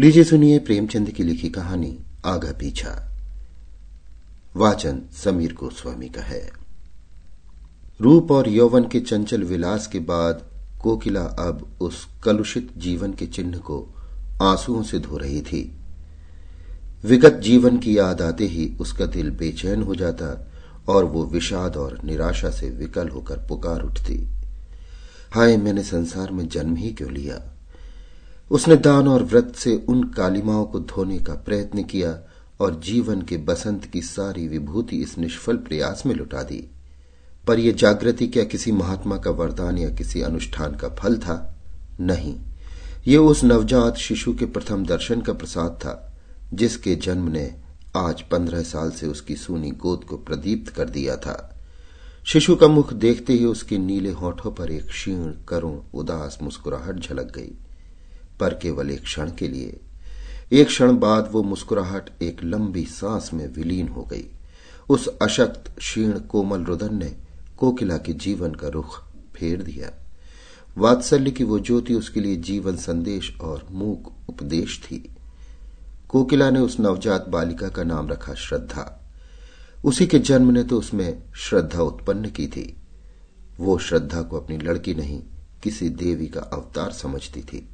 लीजिए सुनिए प्रेमचंद की लिखी कहानी आगा पीछा। वाचन समीर गोस्वामी का है। रूप और यौवन के चंचल विलास के बाद कोकिला अब उस कलुषित जीवन के चिन्ह को आंसुओं से धो रही थी। विगत जीवन की याद आते ही उसका दिल बेचैन हो जाता और वो विषाद और निराशा से विकल होकर पुकार उठती। हाय, मैंने संसार में जन्म ही क्यों लिया? उसने दान और व्रत से उन कालिमाओं को धोने का प्रयत्न किया और जीवन के बसंत की सारी विभूति इस निष्फल प्रयास में लुटा दी। पर यह जागृति क्या किसी महात्मा का वरदान या किसी अनुष्ठान का फल था? नहीं। ये उस नवजात शिशु के प्रथम दर्शन का प्रसाद था, जिसके जन्म ने आज पंद्रह साल से उसकी सूनी गोद को प्रदीप्त कर दिया था। शिशु का मुख देखते ही उसके नीले होठों पर एक क्षीण करुण उदास मुस्कुराहट झलक गई। पर केवल एक क्षण के लिए। एक क्षण बाद वो मुस्कुराहट एक लंबी सांस में विलीन हो गई। उस अशक्त, क्षीण, कोमल रुदन ने कोकिला के जीवन का रुख फेर दिया। वात्सल्य की वो ज्योति उसके लिए जीवन संदेश और मूक उपदेश थी। कोकिला ने उस नवजात बालिका का नाम रखा श्रद्धा। उसी के जन्म ने तो उसमें श्रद्धा उत्पन्न की थी। वो श्रद्धा को अपनी लड़की नहीं, किसी देवी का अवतार समझती थी।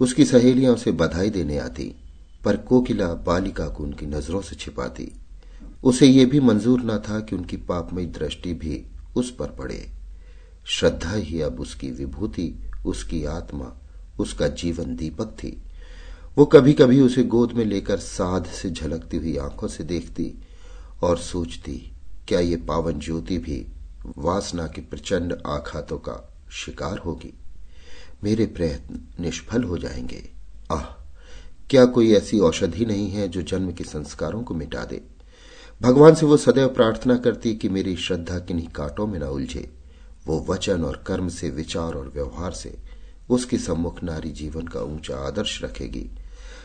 उसकी सहेलियाँ उसे बधाई देने आती, पर कोकिला बालिका को उनकी नज़रों से छिपाती। उसे यह भी मंजूर न था कि उनकी पापमयी दृष्टि भी उस पर पड़े। श्रद्धा ही अब उसकी विभूति, उसकी आत्मा, उसका जीवन दीपक थी। वो कभी कभी उसे गोद में लेकर साध से झलकती हुई आँखों से देखती और सोचती, क्या ये पावन ज्योति भी वासना के प्रचंड आघातों का शिकार होगी? मेरे प्रयत्न निष्फल हो जाएँगे। आह, क्या कोई ऐसी औषधि नहीं है जो जन्म के संस्कारों को मिटा दे? भगवान से वो सदैव प्रार्थना करती कि मेरी श्रद्धा किन्हीं कांटों में न उलझे। वो वचन और कर्म से, विचार और व्यवहार से उसके सम्मुख नारी जीवन का ऊँचा आदर्श रखेगी।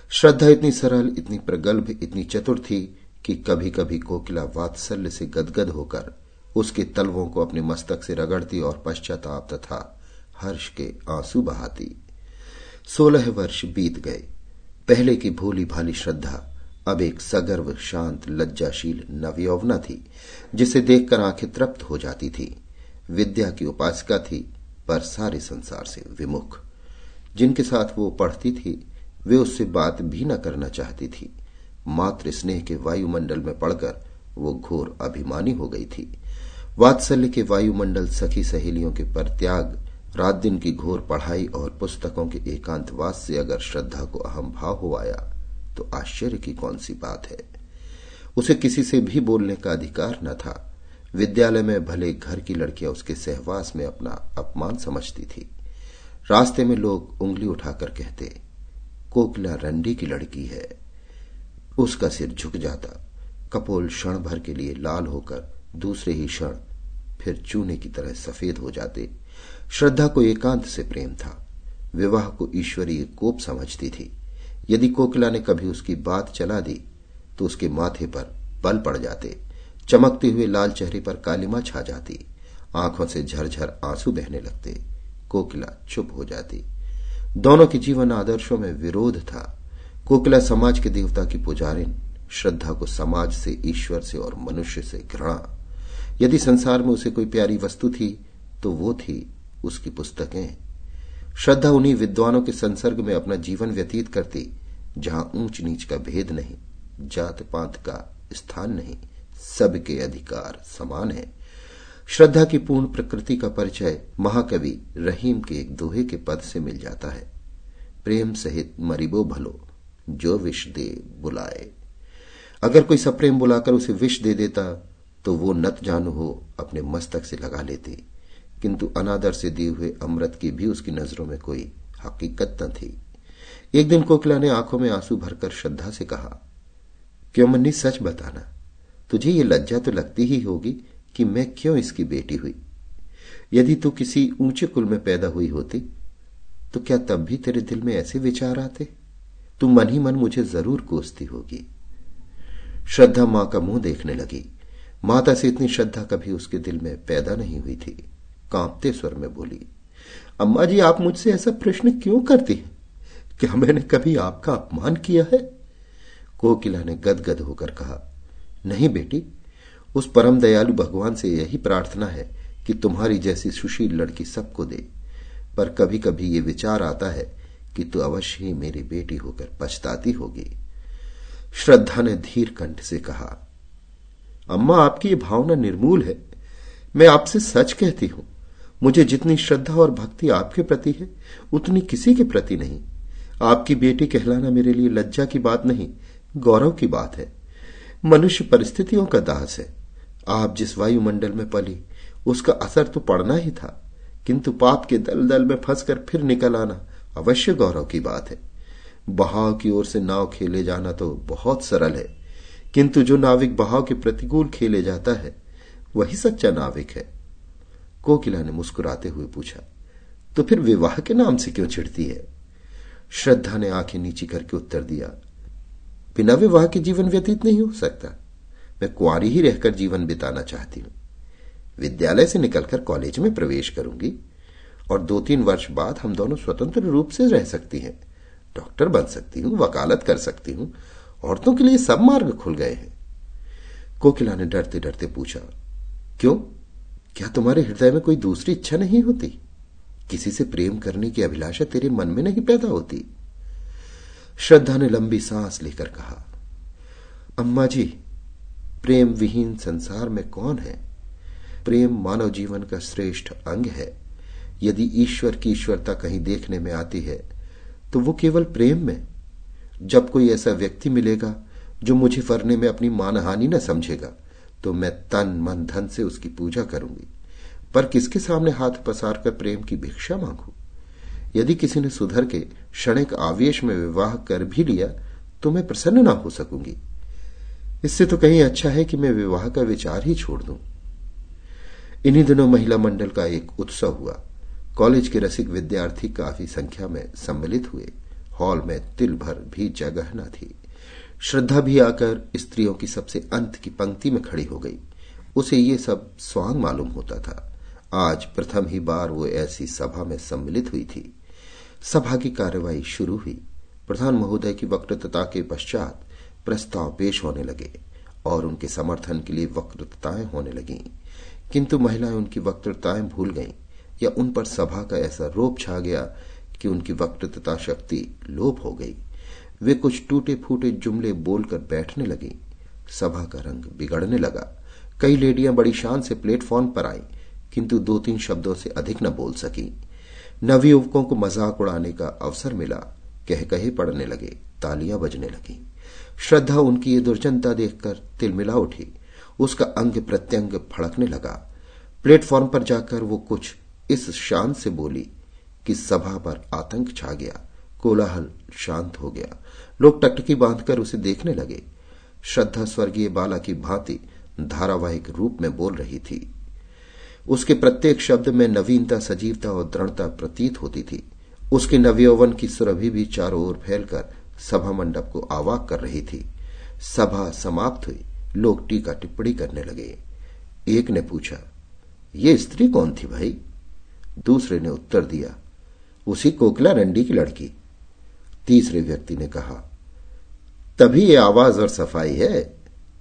श्रद्धा इतनी सरल, इतनी प्रगल्भ, इतनी चतुर थी कि कभी कभी कोकिला वात्सल्य से गदगद होकर उसके तलवों को अपने मस्तक से रगड़ती और पश्चाताप तथा हर्ष के आँसू बहाती। सोलह वर्ष बीत गए। पहले की भोली भाली श्रद्धा, अब एक सगर्व, शांत, लज्जाशील नवयौवना थी, जिसे देखकर आँखें तृप्त हो जाती थी। विद्या की उपासिका थी, पर सारे संसार से विमुख। जिनके साथ वो पढ़ती थी, वे उससे बात भी न करना चाहती थी। मात्र स्नेह के वायुमंडल में पड़कर वो घोर अभिमानी हो गई थी। वात्सल्य के वायुमंडल सखी सहेलियों के परत्याग रात दिन की घोर पढ़ाई और पुस्तकों के एकांतवास से अगर श्रद्धा को अहम भाव हो आया तो आश्चर्य की कौन सी बात है? उसे किसी से भी बोलने का अधिकार न था। विद्यालय में भले घर की लड़कियाँ उसके सहवास में अपना अपमान समझती थी। रास्ते में लोग उंगली उठाकर कहते, कोकिला रंडी की लड़की है। उसका सिर झुक जाता। कपोल क्षण भर के लिए लाल होकर दूसरे ही क्षण फिर चूने की तरह सफ़ेद हो जाते। श्रद्धा को एकांत से प्रेम था। विवाह को ईश्वरीय कोप समझती थी। यदि कोकिला ने कभी उसकी बात चला दी तो उसके माथे पर बल पड़ जाते। चमकते हुए लाल चेहरे पर कालिमा छा जाती। आँखों से झरझर आँसू बहने लगते। कोकिला चुप हो जाती। दोनों के जीवन आदर्शों में विरोध था। कोकिला समाज के देवता की पुजारिन श्रद्धा को समाज से, ईश्वर से और मनुष्य से घृणा। यदि संसार में उसे कोई प्यारी वस्तु थी तो वो थी उसकी पुस्तकें। श्रद्धा उन्हीं विद्वानों के संसर्ग में अपना जीवन व्यतीत करती, जहाँ ऊंच नीच का भेद नहीं जात पात का स्थान नहीं, सबके अधिकार समान है। श्रद्धा की पूर्ण प्रकृति का परिचय महाकवि रहीम के एक दोहे के पद से मिल जाता है। प्रेम सहित मरिबो भलो, जो विष दे बुलाए। अगर कोई सप्रेम बुलाकर उसे विष दे देता तो वो नत जानू हो, अपने मस्तक से लगा लेती। किंतु अनादर से दिए हुए अमृत की भी उसकी नज़रों में कोई हकीकत न थी। एक दिन कोकिला ने आँखों में आँसू भरकर श्रद्धा से कहा, क्यों मन्नी, सच बताना, तुझे ये लज्जा तो लगती ही होगी कि मैं क्यों इसकी बेटी हुई? यदि तू किसी ऊँचे कुल में पैदा हुई होती तो क्या तब भी तेरे दिल में ऐसे विचार आते? तू मन ही मन मुझे ज़रूर कोसती होगी। श्रद्धा माँ का मुँह देखने लगी। माता से इतनी श्रद्धा कभी उसके दिल में पैदा नहीं हुई थी। कांपते स्वर में बोली, अम्मा जी, आप मुझसे ऐसा प्रश्न क्यों करती हैं? क्या मैंने कभी आपका अपमान किया है? कोकिला ने गदगद होकर कहा, नहीं बेटी, उस परम दयालु भगवान से यही प्रार्थना है कि तुम्हारी जैसी सुशील लड़की सबको दे। पर कभी कभी ये विचार आता है कि तू अवश्य ही मेरी बेटी होकर पछताती होगी। श्रद्धा ने धीर कंठ से कहा, अम्मा, आपकी ये भावना निर्मूल है। मैं आपसे सच कहती हूँ। मुझे जितनी श्रद्धा और भक्ति आपके प्रति है, उतनी किसी के प्रति नहीं। आपकी बेटी कहलाना मेरे लिए लज्जा की बात नहीं, गौरव की बात है। मनुष्य परिस्थितियों का दास है। आप जिस वायुमंडल में पली, उसका असर तो पड़ना ही था, किंतु पाप के दल दल में फंसकर फिर निकल आना अवश्य गौरव की बात है। बहाव की ओर से नाव खेले जाना तो बहुत सरल है, किंतु जो नाविक बहाव के प्रतिकूल खेले जाता है, वही सच्चा नाविक है। कोकिला ने मुस्कुराते हुए पूछा तो फिर विवाह के नाम से क्यों छिड़ती है? श्रद्धा ने आँखें नीची करके उत्तर दिया, बिना विवाह के जीवन व्यतीत नहीं हो सकता। मैं कुआरी ही रहकर जीवन बिताना चाहती हूँ। विद्यालय से निकलकर कॉलेज में प्रवेश करूँगी और दो तीन वर्ष बाद हम दोनों स्वतंत्र रूप से रह सकती हैं। डॉक्टर बन सकती हूँ, वकालत कर सकती हूँ। औरतों के लिए सब मार्ग खुल गए हैं। कोकिला ने डरते डरते पूछा, क्यों? क्या तुम्हारे हृदय में कोई दूसरी इच्छा नहीं होती? किसी से प्रेम करने की अभिलाषा तेरे मन में नहीं पैदा होती? श्रद्धा ने लंबी सांस लेकर कहा, अम्मा जी प्रेम विहीन संसार में कौन है? प्रेम मानव जीवन का श्रेष्ठ अंग है। यदि ईश्वर की ईश्वरता कहीं देखने में आती है तो वो केवल प्रेम में। जब कोई ऐसा व्यक्ति मिलेगा, जो मुझे फरने में अपनी मानहानि न समझेगा तो मैं तन, मन, धन से उसकी पूजा करूँगी। पर किसके सामने हाथ पसार कर प्रेम की भिक्षा मांगू? यदि किसी ने सुधर के क्षणिक आवेश में विवाह कर भी लिया तो मैं प्रसन्न ना हो सकूँगी। इससे तो कहीं अच्छा है कि मैं विवाह का विचार ही छोड़ दूँ। इन्हीं दिनों महिला मंडल का एक उत्सव हुआ। कॉलेज के रसिक विद्यार्थी काफ़ी संख्या में सम्मिलित हुए। हॉल में तिल भर भी जगह न थी। श्रद्धा भी आकर स्त्रियों की सबसे अंत की पंक्ति में खड़ी हो गई। उसे ये सब स्वांग मालूम होता था। आज प्रथम ही बार वो ऐसी सभा में सम्मिलित हुई थी। सभा की कार्यवाही शुरू हुई। प्रधान महोदय की वक्रतता के पश्चात प्रस्ताव पेश होने लगे और उनके समर्थन के लिए वक्रताएँ होने लगीं। किंतु महिलाएँ उनकी वक्रताएँ भूल गईं या उन पर सभा का ऐसा रोप छा गया कि उनकी वक्रता शक्ति लोप हो गई। वे कुछ टूटे फूटे जुमले बोलकर बैठने लगी। सभा का रंग बिगड़ने लगा। कई लेडियाँ बड़ी शान से प्लेटफॉर्म पर आईं, किंतु दो तीन शब्दों से अधिक न बोल सकी। नवयुवकों को मज़ाक उड़ाने का अवसर मिला। कह कहे पड़ने लगे, तालियाँ बजने लगी। श्रद्धा उनकी ये दुर्जनता देखकर तिलमिला उठी। उसका अंग प्रत्यंग फड़कने लगा। प्लेटफॉर्म पर जाकर वो कुछ इस शान से बोली कि सभा पर आतंक छा गया। कोलाहल शांत हो गया। लोग टकटकी बांधकर उसे देखने लगे। श्रद्धा स्वर्गीय बाला की भांति धारावाहिक रूप में बोल रही थी। उसके प्रत्येक शब्द में नवीनता, सजीवता और दृढ़ता प्रतीत होती थी। उसके नवयौवन की सुरभि भी चारों ओर फैलकर सभा मंडप को आवाक कर रही थी। सभा समाप्त हुई। लोग टीका टिप्पणी करने लगे। एक ने पूछा, ये स्त्री कौन थी भाई? दूसरे ने उत्तर दिया, उसी कोकला रंडी की लड़की। तीसरे व्यक्ति ने कहा, तभी ये आवाज़ और सफ़ाई है,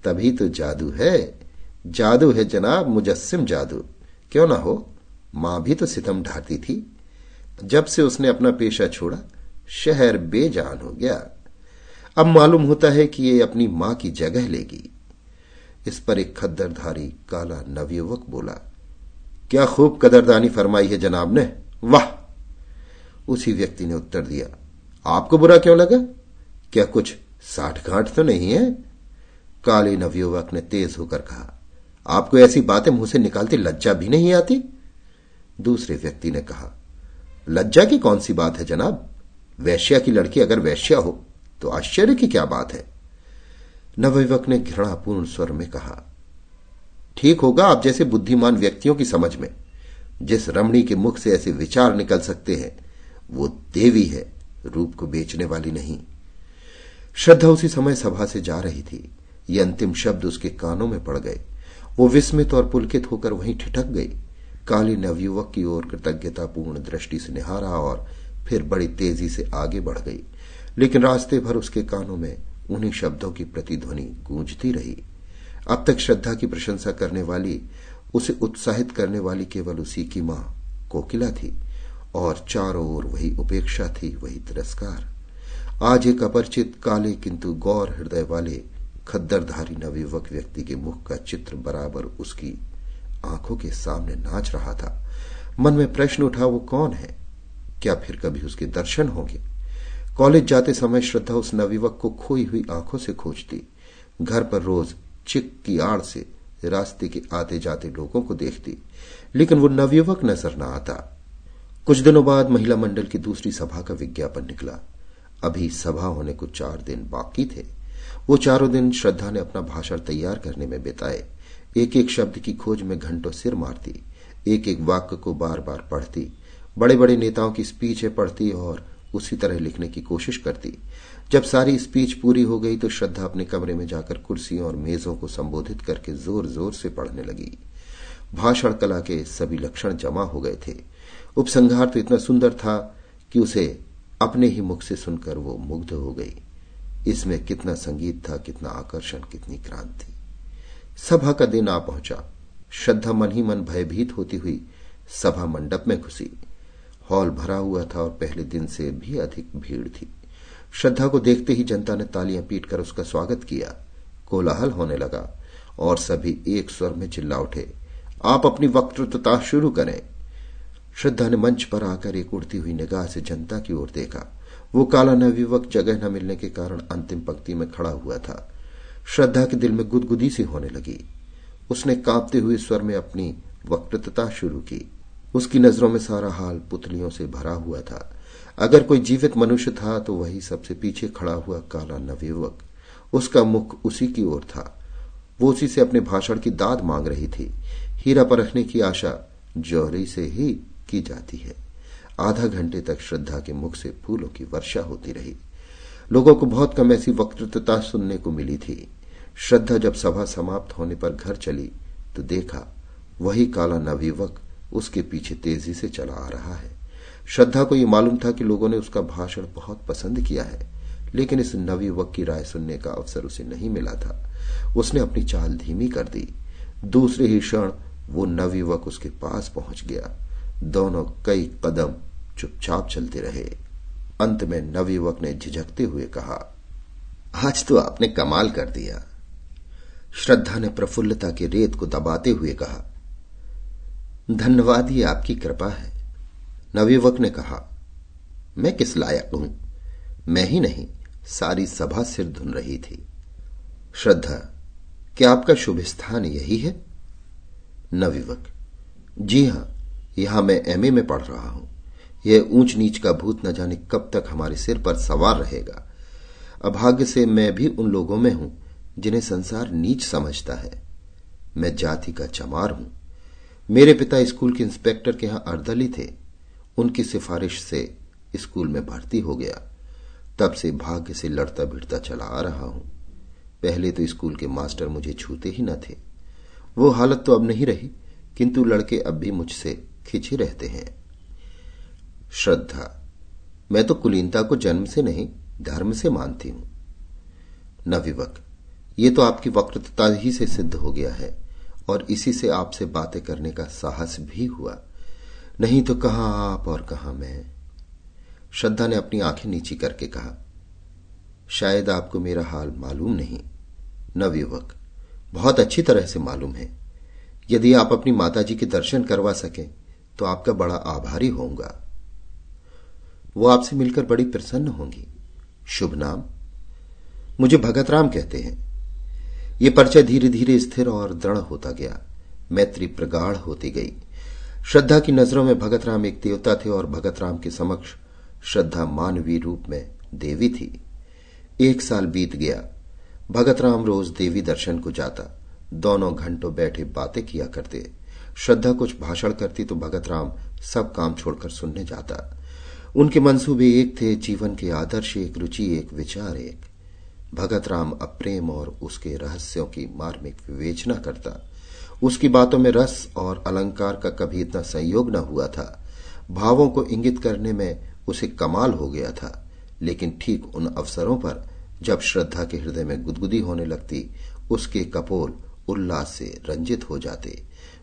तभी तो जादू है। जादू है जनाब, मुजस्सिम जादू। क्यों ना हो? माँ भी तो सितम ढाती थी। जब से उसने अपना पेशा छोड़ा, शहर बेजान हो गया। अब मालूम होता है कि ये अपनी माँ की जगह लेगी। इस पर एक खद्दरधारी काला नवयुवक बोला, क्या खूब कदरदानी फरमाई है जनाब ने। वाह! उसी व्यक्ति ने उत्तर दिया आपको बुरा क्यों लगा? क्या कुछ साठ घाट तो नहीं है? काले नवयुवक ने तेज होकर कहा, आपको ऐसी बातें मुँह से निकालती लज्जा भी नहीं आती? दूसरे व्यक्ति ने कहा, लज्जा की कौन सी बात है जनाब? वैश्या की लड़की अगर वैश्या हो तो आश्चर्य की क्या बात है? नवयुवक ने घृणापूर्ण स्वर में कहा, ठीक होगा आप जैसे बुद्धिमान व्यक्तियों की समझ में। जिस रमणी के मुख से ऐसे विचार निकल सकते हैं, वो देवी है। रूप को बेचने वाली नहीं। श्रद्धा उसी समय सभा से जा रही थी। ये अंतिम शब्द उसके कानों में पड़ गए। वो विस्मित और पुलकित होकर वहीं ठिठक गई। काली नवयुवक की ओर कृतज्ञतापूर्ण दृष्टि से निहारा और फिर बड़ी तेज़ी से आगे बढ़ गई। लेकिन रास्ते भर उसके कानों में उन्हीं शब्दों की प्रतिध्वनि गूंजती रही। अब तक श्रद्धा की प्रशंसा करने वाली, उसे उत्साहित करने वाली केवल उसी की माँ कोकिला थी। और चारों ओर वही उपेक्षा थी, वही तिरस्कार। आज एक अपरिचित, काले किंतु गौर हृदय वाले, खद्दरधारी नवयुवक व्यक्ति के मुख का चित्र बराबर उसकी आँखों के सामने नाच रहा था। मन में प्रश्न उठा, वो कौन है? क्या फिर कभी उसके दर्शन होंगे? कॉलेज जाते समय श्रद्धा उस नवयुवक को खोई हुई आँखों से खोजती। घर पर रोज चिक की आड़ से रास्ते के आते जाते लोगों को देखती। लेकिन वो नवयुवक नज़र न आता। कुछ दिनों बाद महिला मंडल की दूसरी सभा का विज्ञापन निकला। अभी सभा होने को चार दिन बाकी थे। वो चारों दिन श्रद्धा ने अपना भाषण तैयार करने में बिताए। एक एक शब्द की खोज में घंटों सिर मारती एक एक वाक्य को बार बार पढ़ती बड़े बड़े नेताओं की स्पीचें पढ़ती और उसी तरह लिखने की कोशिश करती। जब सारी स्पीच पूरी हो गई तो श्रद्धा अपने कमरे में जाकर कुर्सियों और मेजों को संबोधित करके ज़ोर ज़ोर से पढ़ने लगी। भाषण कला के सभी लक्षण जमा हो गए थे। उपसंहार तो इतना सुंदर था कि उसे अपने ही मुख से सुनकर वो मुग्ध हो गई। इसमें कितना संगीत था, कितना आकर्षण, कितनी क्रांति। सभा का दिन आ पहुँचा। श्रद्धा मन ही मन भयभीत होती हुई सभा मंडप में घुसी। हॉल भरा हुआ था और पहले दिन से भी अधिक भीड़ थी। श्रद्धा को देखते ही जनता ने तालियाँ पीटकर उसका स्वागत किया। कोलाहल होने लगा और सभी एक स्वर में चिल्ला उठे, आप अपनी वक्तृत्वता शुरू करें। श्रद्धा ने मंच पर आकर एक उड़ती हुई निगाह से जनता की ओर देखा। वो काला नवयुवक जगह न मिलने के कारण अंतिम पंक्ति में खड़ा हुआ था। श्रद्धा के दिल में गुदगुदी सी होने लगी। उसने कांपते हुए स्वर में अपनी वक्तृत्वता शुरू की। उसकी नज़रों में सारा हाल पुतलियों से भरा हुआ था। अगर कोई जीवित मनुष्य था तो वही सबसे पीछे खड़ा हुआ काला नवयुवक उसका मुख उसी की ओर था। वो उसी से अपने भाषण की दाद मांग रही थी। हीरा परखने की आशा जौहरी से ही की जाती है। आधा घंटे तक श्रद्धा के मुख से फूलों की वर्षा होती रही। लोगों को बहुत कम ऐसी वक्तृत्वता सुनने को मिली थी। श्रद्धा जब सभा समाप्त होने पर घर चली तो देखा, वही काला नवयुवक उसके पीछे तेज़ी से चला आ रहा है। श्रद्धा को यह मालूम था कि लोगों ने उसका भाषण बहुत पसंद किया है, लेकिन इस नवयुवक की राय सुनने का अवसर उसे नहीं मिला था। उसने अपनी चाल धीमी कर दी। दूसरे ही क्षण वो नवयुवक उसके पास पहुँच गया। दोनों कई कदम चुपचाप चलते रहे। अंत में नवयुवक ने झिझकते हुए कहा, आज तो आपने कमाल कर दिया। श्रद्धा ने प्रफुल्लता के रेत को दबाते हुए कहा, धन्यवाद, ये आपकी कृपा है। नवयुवक ने कहा, मैं किस लायक हूँ? मैं ही नहीं, सारी सभा सिर धुन रही थी। श्रद्धा, क्या आपका शुभ स्थान यही है? नवयुवक जी हाँ यहाँ मैं एमए में पढ़ रहा हूँ। यह ऊंच नीच का भूत न जाने कब तक हमारे सिर पर सवार रहेगा। अभाग्य से मैं भी उन लोगों में हूँ, जिन्हें संसार नीच समझता है। मैं जाति का चमार हूँ। मेरे पिता स्कूल के इंस्पेक्टर के यहाँ अर्दली थे। उनकी सिफारिश से स्कूल में भर्ती हो गया। तब से भाग्य से लड़ता भिड़ता चला आ रहा हूँ। पहले तो स्कूल के मास्टर मुझे छूते ही न थे। वो हालत तो अब नहीं रही, किंतु लड़के अब भी मुझसे खिंचे रहते हैं। श्रद्धा। मैं तो कुलीनता को जन्म से नहीं, धर्म से मानती हूँ। नवयुवक ये तो आपकी वक्रता ही से सिद्ध हो गया है, और इसी से आपसे बातें करने का साहस भी हुआ। नहीं तो कहा आप और कहा मैं? श्रद्धा ने अपनी आँखें नीची करके कहा, शायद आपको मेरा हाल मालूम नहीं। नवयुवक बहुत अच्छी तरह से मालूम है। यदि आप अपनी माताजी के दर्शन करवा सकें तो आपका बड़ा आभारी होऊँगा। वो आपसे मिलकर बड़ी प्रसन्न होंगी। शुभ नाम। मुझे भगत राम कहते हैं। ये परिचय धीरे धीरे स्थिर और दृढ़ होता गया। मैत्री प्रगाढ़ होती गई। श्रद्धा की नज़रों में भगत राम एक देवता थे और भगत राम के समक्ष श्रद्धा मानवीय रूप में देवी थी। एक साल बीत गया। भगत राम रोज देवी दर्शन को जाता। दोनों घंटों बैठे बातें किया करते। श्रद्धा कुछ भाषण करती तो भगत राम सब काम छोड़कर सुनने जाता। उनके मंसूबे एक थे, जीवन के आदर्श एक, रुचि एक, विचार एक। भगत राम अप्रेम और उसके रहस्यों की मार्मिक विवेचना करता। उसकी बातों में रस और अलंकार का कभी इतना संयोग न हुआ था। भावों को इंगित करने में उसे कमाल हो गया था। लेकिन ठीक उन अवसरों पर जब श्रद्धा के हृदय में गुदगुदी होने लगती, उसके कपोल उल्लास से रंजित हो जाते।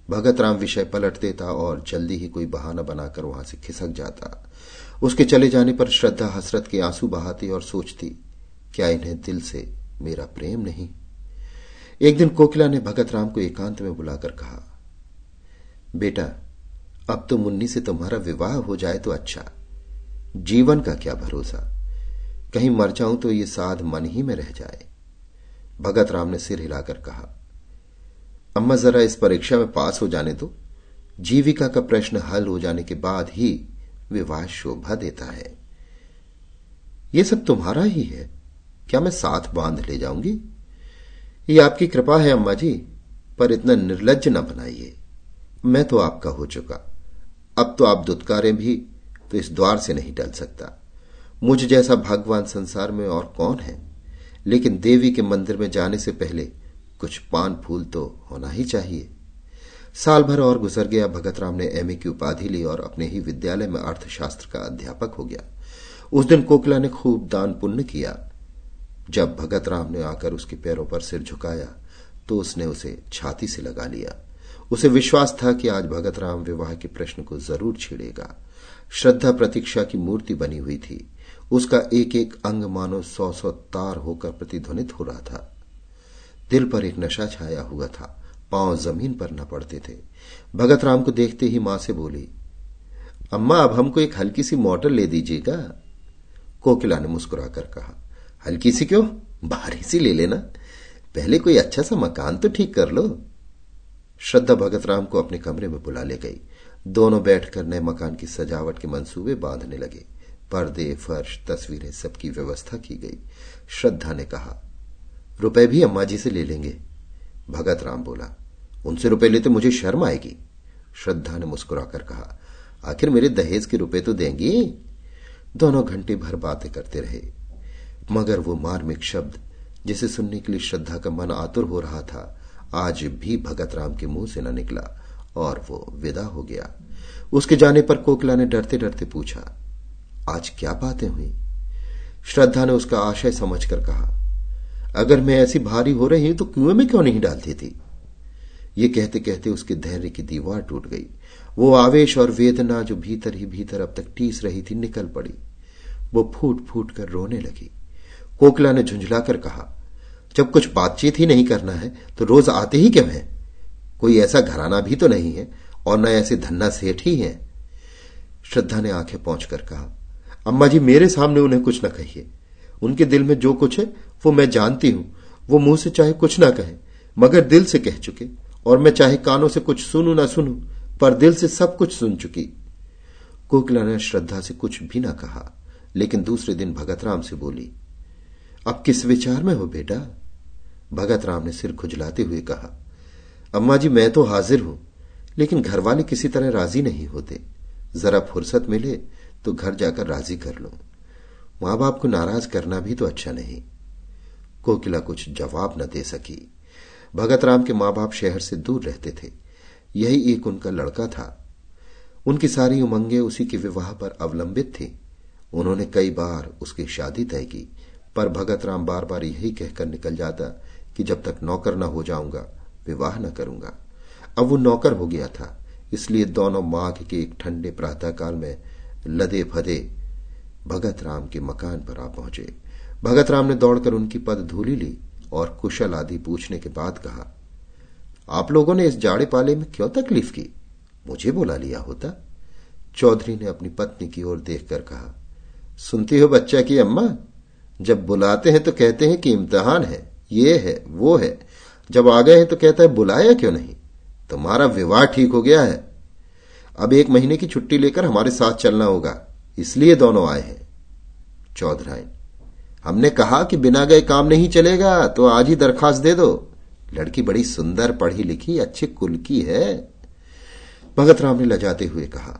भगत राम विषय पलट देता और जल्दी ही कोई बहाना बनाकर वहाँ से खिसक जाता। उसके चले जाने पर श्रद्धा हसरत के आँसू बहाती और सोचती, क्या इन्हें दिल से मेरा प्रेम नहीं? एक दिन कोकिला ने भगत राम को एकांत में बुलाकर कहा, बेटा, अब तो मुन्नी से तुम्हारा विवाह हो जाए तो अच्छा। जीवन का क्या भरोसा? कहीं मर जाऊँ तो ये साध मन ही में रह जाए। भगत राम ने सिर हिलाकर कहा अम्मा, जरा इस परीक्षा में पास हो जाने दो। जीविका का प्रश्न हल हो जाने के बाद ही विवाह शोभा देता है। यह सब तुम्हारा ही है। क्या मैं साथ बाँध ले जाऊँगी? ये आपकी कृपा है, अम्मा जी, पर इतना निर्लज न बनाइए। मैं तो आपका हो चुका। अब तो आप दुत्कारें भी तो इस द्वार से नहीं टल सकता। मुझ जैसा भगवान संसार में और कौन है? लेकिन देवी के मंदिर में जाने से पहले कुछ पान फूल तो होना ही चाहिए। साल भर और गुजर गया, भगत राम ने एमए की उपाधि ली और अपने ही विद्यालय में अर्थशास्त्र का अध्यापक हो गया। उस दिन कोकिला ने खूब दान पुण्य किया। जब भगत राम ने आकर उसके पैरों पर सिर झुकाया तो उसने उसे छाती से लगा लिया। उसे विश्वास था कि आज भगत राम विवाह के प्रश्न को ज़रूर छेड़ेगा। श्रद्धा प्रतीक्षा की मूर्ति बनी हुई थी। उसका एक एक अंग मानो सौ सौ तार होकर प्रतिध्वनित हो रहा था। दिल पर एक नशा छाया हुआ था। पाँव ज़मीन पर न पड़ते थे। भगत राम को देखते ही माँ से बोली, अम्मा, अब हमको एक हल्की सी मोटर ले दीजिएगा। कोकिला ने मुस्कुराकर कहा, हल्की सी क्यों? भारी सी ले लेना। पहले कोई अच्छा सा मकान तो ठीक कर लो। श्रद्धा भगत राम को अपने कमरे में बुला ले गई। दोनों बैठकर नए मकान की सजावट के मंसूबे बांधने लगे। पर्दे, फर्श, तस्वीरें सबकी व्यवस्था की गई। श्रद्धा ने कहा रुपए भी अम्मा जी से ले लेंगे। भगत राम बोला, उनसे रुपए लेते मुझे शर्म आएगी। श्रद्धा ने मुस्कुराकर कहा, आखिर मेरे दहेज के रुपए तो देंगी? दोनों घंटे भर बातें करते रहे। मगर वो मार्मिक शब्द, जिसे सुनने के लिए श्रद्धा का मन आतुर हो रहा था, आज भी भगत राम के मुँह से न निकला और वो विदा हो गया। उसके जाने पर कोकिला ने डरते डरते पूछा, आज क्या बातें हुई? श्रद्धा ने उसका आशय समझकर कहा अगर मैं ऐसी भारी हो रही तो कुएँ में क्यों नहीं डालती थी? ये कहते कहते उसके धैर्य की दीवार टूट गई। वो आवेश और वेदना जो भीतर ही भीतर अब तक टीस रही थी, निकल पड़ी। वो फूट फूट कर रोने लगी। कोकला ने झुंझलाकर कहा, जब कुछ बातचीत ही नहीं करना है तो रोज आते ही क्यों है? कोई ऐसा घराना भी तो नहीं है, और न ऐसे धन्ना सेठ ही है। श्रद्धा ने आँखें पहुंचकर कहा, अम्मा जी, मेरे सामने उन्हें कुछ न कहिए। उनके दिल में जो कुछ है वो मैं जानती हूँ। वो मुँह से चाहे कुछ ना कहे, मगर दिल से कह चुके, और मैं चाहे कानों से कुछ सुनू ना सुनू, पर दिल से सब कुछ सुन चुकी। कोकिला ने श्रद्धा से कुछ भी ना कहा, लेकिन दूसरे दिन भगत राम से बोली, अब किस विचार में हो बेटा? भगत राम ने सिर खुजलाते हुए कहा, अम्मा जी, मैं तो हाजिर हूँ, लेकिन घर वाले किसी तरह राज़ी नहीं होते। जरा फुर्सत मिले तो घर जाकर राज़ी कर लो। माँ बाप को नाराज़ करना भी तो अच्छा नहीं। कोकिला कुछ जवाब न दे सकी। भगत राम के माँ बाप शहर से दूर रहते थे। यही एक उनका लड़का था। उनकी सारी उमंगे उसी के विवाह पर अवलंबित थी। उन्होंने कई बार उसकी शादी तय की, पर भगत राम बार बार यही कहकर निकल जाता कि जब तक नौकर न हो जाऊँगा, विवाह न करूँगा। अब वो नौकर हो गया था, इसलिए दोनों माघ के एक ठंडे प्रातःकाल में लदे फदे भगत राम के मकान पर आ पहुँचे। भगत राम ने दौड़कर उनकी पद धूली ली और कुशल आदि पूछने के बाद कहा, आप लोगों ने इस जाड़े पाले में क्यों तकलीफ़ की? मुझे बुला लिया होता। चौधरी ने अपनी पत्नी की ओर देखकर कहा, सुनती हो बच्चा की अम्मा, जब बुलाते हैं तो कहते हैं कि इम्तहान है, ये है, वो है। जब आ गए हैं तो कहता है, बुलाया क्यों नहीं? तुम्हारा विवाह ठीक हो गया है। अब एक महीने की छुट्टी लेकर हमारे साथ चलना होगा, इसलिए दोनों आए हैं। चौधरायन हमने कहा कि बिना गए काम नहीं चलेगा तो आज ही दरखास्त दे दो। लड़की बड़ी सुंदर, पढ़ी लिखी, अच्छे कुल की है। भगत राम ने लजाते हुए कहा,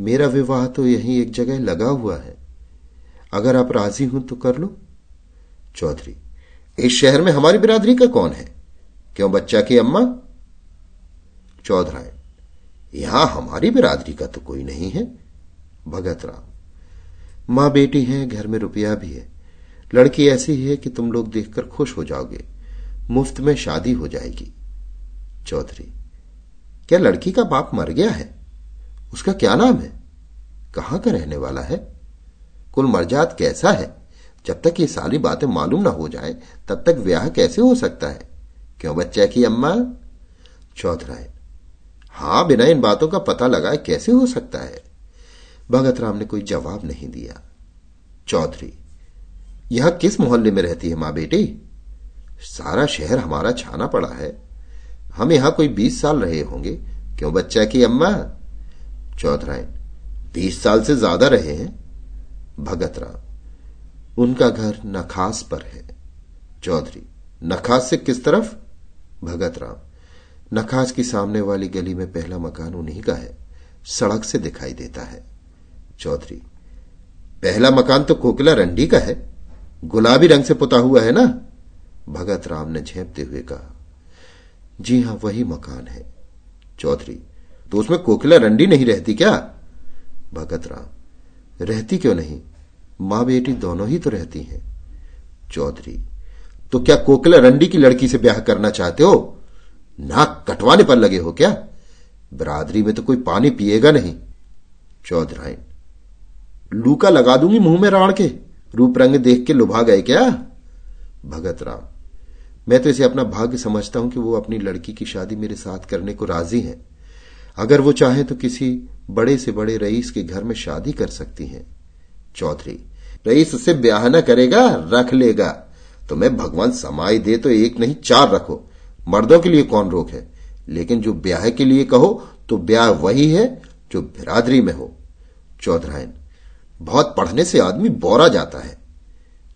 मेरा विवाह तो यहीं एक जगह लगा हुआ है। अगर आप राज़ी हो तो कर लो। चौधरी, इस शहर में हमारी बिरादरी का कौन है? क्यों बच्चा की अम्मा? चौधराय, यहाँ हमारी बिरादरी का तो कोई नहीं है। भगत राम माँ बेटी हैं, घर में रुपया भी है। लड़की ऐसी ही है कि तुम लोग देखकर खुश हो जाओगे। मुफ़्त में शादी हो जाएगी। चौधरी, क्या लड़की का बाप मर गया है? उसका क्या नाम है? कहाँ का रहने वाला है? कुल मर्जात कैसा है? जब तक ये सारी बातें मालूम ना हो जाए, तब तक ब्याह कैसे हो सकता है? क्यों बच्चा की अम्मा? चौधरायन हाँ, बिना इन बातों का पता लगाए कैसे हो सकता है? भगत राम ने कोई जवाब नहीं दिया। चौधरी, यह किस मोहल्ले में रहती है माँ बेटी? सारा शहर हमारा छाना पड़ा है। हम यहाँ कोई बीस साल रहे होंगे। क्यों बच्चा की अम्मा? चौधरायन बीस साल से ज़्यादा रहे हैं। भगत राम, उनका घर नखास पर है। चौधरी, नखास से किस तरफ़? भगत राम, नखास की सामने वाली गली में पहला मकान उन्हीं का है। सड़क से दिखाई देता है। चौधरी, पहला मकान तो कोकिला रंडी का है, गुलाबी रंग से पुता हुआ है ना? भगत राम ने झेपते हुए कहा, जी हाँ, वही मकान है। चौधरी तो उसमें कोकिला रंडी नहीं रहती क्या? भगत राम, रहती क्यों नहीं? माँ बेटी दोनों ही तो रहती हैं। चौधरी तो क्या कोकिला रंडी की लड़की से ब्याह करना चाहते हो? नाक कटवाने पर लगे हो क्या? बरादरी में तो कोई पानी पिएगा नहीं। चौधराइन लूका लगा दूँगी मुँह में राण के। रूप रंग देख के लुभा गए क्या? भगत राम, मैं तो इसे अपना भाग्य समझता हूँ कि वो अपनी लड़की की शादी मेरे साथ करने को राज़ी हैं। अगर वो चाहे तो किसी बड़े से बड़े रईस के घर में शादी कर सकती हैं। चौधरी, रईस उससे ब्याह न करेगा, रख लेगा। तो मैं भगवान समाई दे तो एक नहीं, चार रखो। मर्दों के लिए कौन रोक है? लेकिन जो ब्याह के लिए कहो तो ब्याह वही है जो बिरादरी में हो। चौधरायन बहुत पढ़ने से आदमी बोरा जाता है।